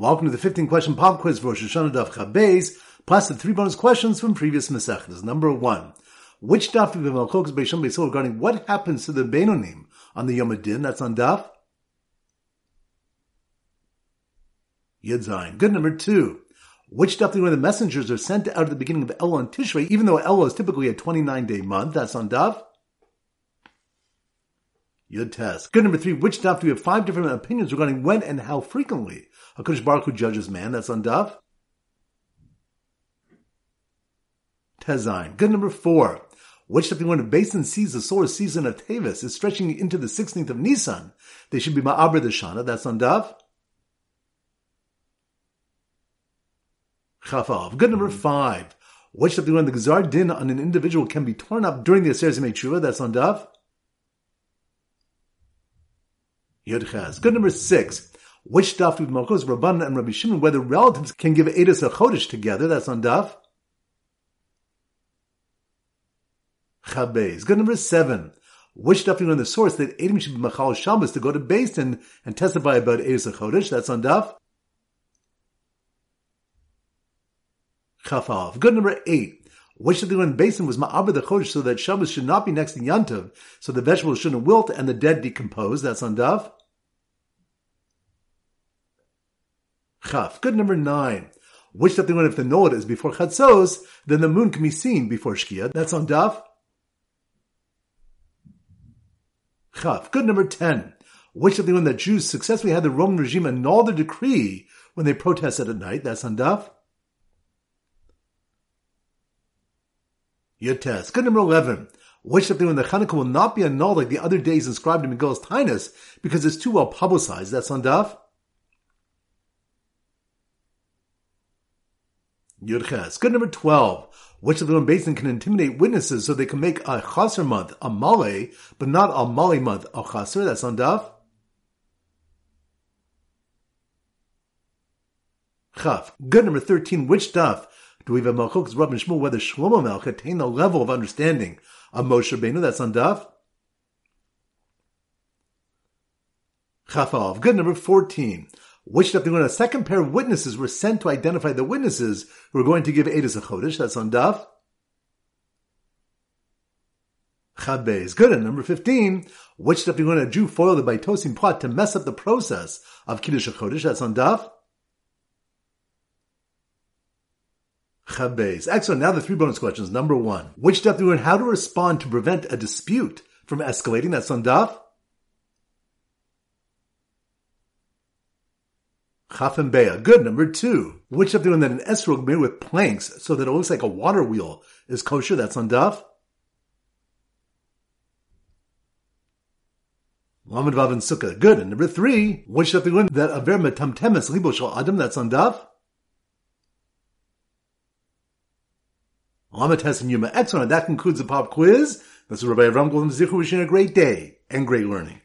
Welcome to the 15 question pop quiz for Rosh Hashanah Daf Chaf Beis, plus the three bonus questions from previous Masechtas. Number one, which daf have Machlokes Beisham Beisol regarding what happens to the Beinonim on the Yom HaDin? That's on daf. Yud Zayin. Good number two. Which daf we the messengers are sent out at the beginning of Elul and Tishrei, even though Elul is typically a 29 day month? That's on daf. Yud test. Good number three. Which daf do we have five different opinions regarding when and how frequently Hakadosh Baruch Hu judges man? That's on daf. Tezain. Good number four. Which daf when a basin sees the solar season of Tevis is stretching into the 16th of Nisan? They should be Ma'aber the Shana. That's on daf. Chafav. Good number five. Which daf when the Gzar Din on an individual can be torn up during the Aser Zimei That's on daf. Yud Good number six. Which daf do Malchus, Rabban and Rabbi Shimon, whether relatives can give Edis a Chodesh together. That's on daf. Chaf Beis. Good number seven. Which daf do you know the source that Edom should be Machal Shabbos to go to Beis and, and testify about Edis a Chodesh. That's on daf. Chafav. Good number eight. Which of the one basin was ma'aber the chodesh so that Shabbos should not be next to Yantav, so the vegetables shouldn't wilt and the dead decompose. That's on Daf. Chaf. Good number nine. Which of the one if the nod is before Chatzos, then the moon can be seen before Shkia. That's on Daf. Chaf. Good number ten. Which of the one that Jews successfully had the Roman regime annul their decree when they protested at night. That's on Daf. Yotes. Good number 11. Which something when the Chanukah will not be annulled like the other days inscribed in Megillas Taanis because it's too well publicized. That's on Daf. Yudches. Good number 12. Which of the basin can intimidate witnesses so they can make a chaser month a male, but not a male month a chaser. That's on Daf. Chaf. Good number 13. Which daf do we have a Rav and Shmuel whether Shlomo Melch attained the level of understanding of Moshe Rabbeinu? That's on Daf. Chafal. Good number 14. Which when a second pair of witnesses were sent to identify the witnesses who were going to give Edis a Chodesh? That's on Daf. Chaf Beis. Good. And number 15. Which daf when a Jew foiled the Baitosim plot to mess up the process of Kiddush Chodesh? That's on Daf. Chaf Beis. Excellent. Now the three bonus questions. Number one, which step do we learn how to respond to prevent a dispute from escalating? That's on Daf. Chaf and Good. Number two, which step do we learn that an esrog made with planks so that it looks like a water wheel is kosher? That's on Daf. Lamed Vav and Sukkah. Good. And number three, which step do we learn that aver metamtemes libo shal adam? That's on Daf. Lamates and Yoma. Excellent. That concludes the pop quiz. This is Rabbi Avram Golden Zichu wishing a great day and great learning.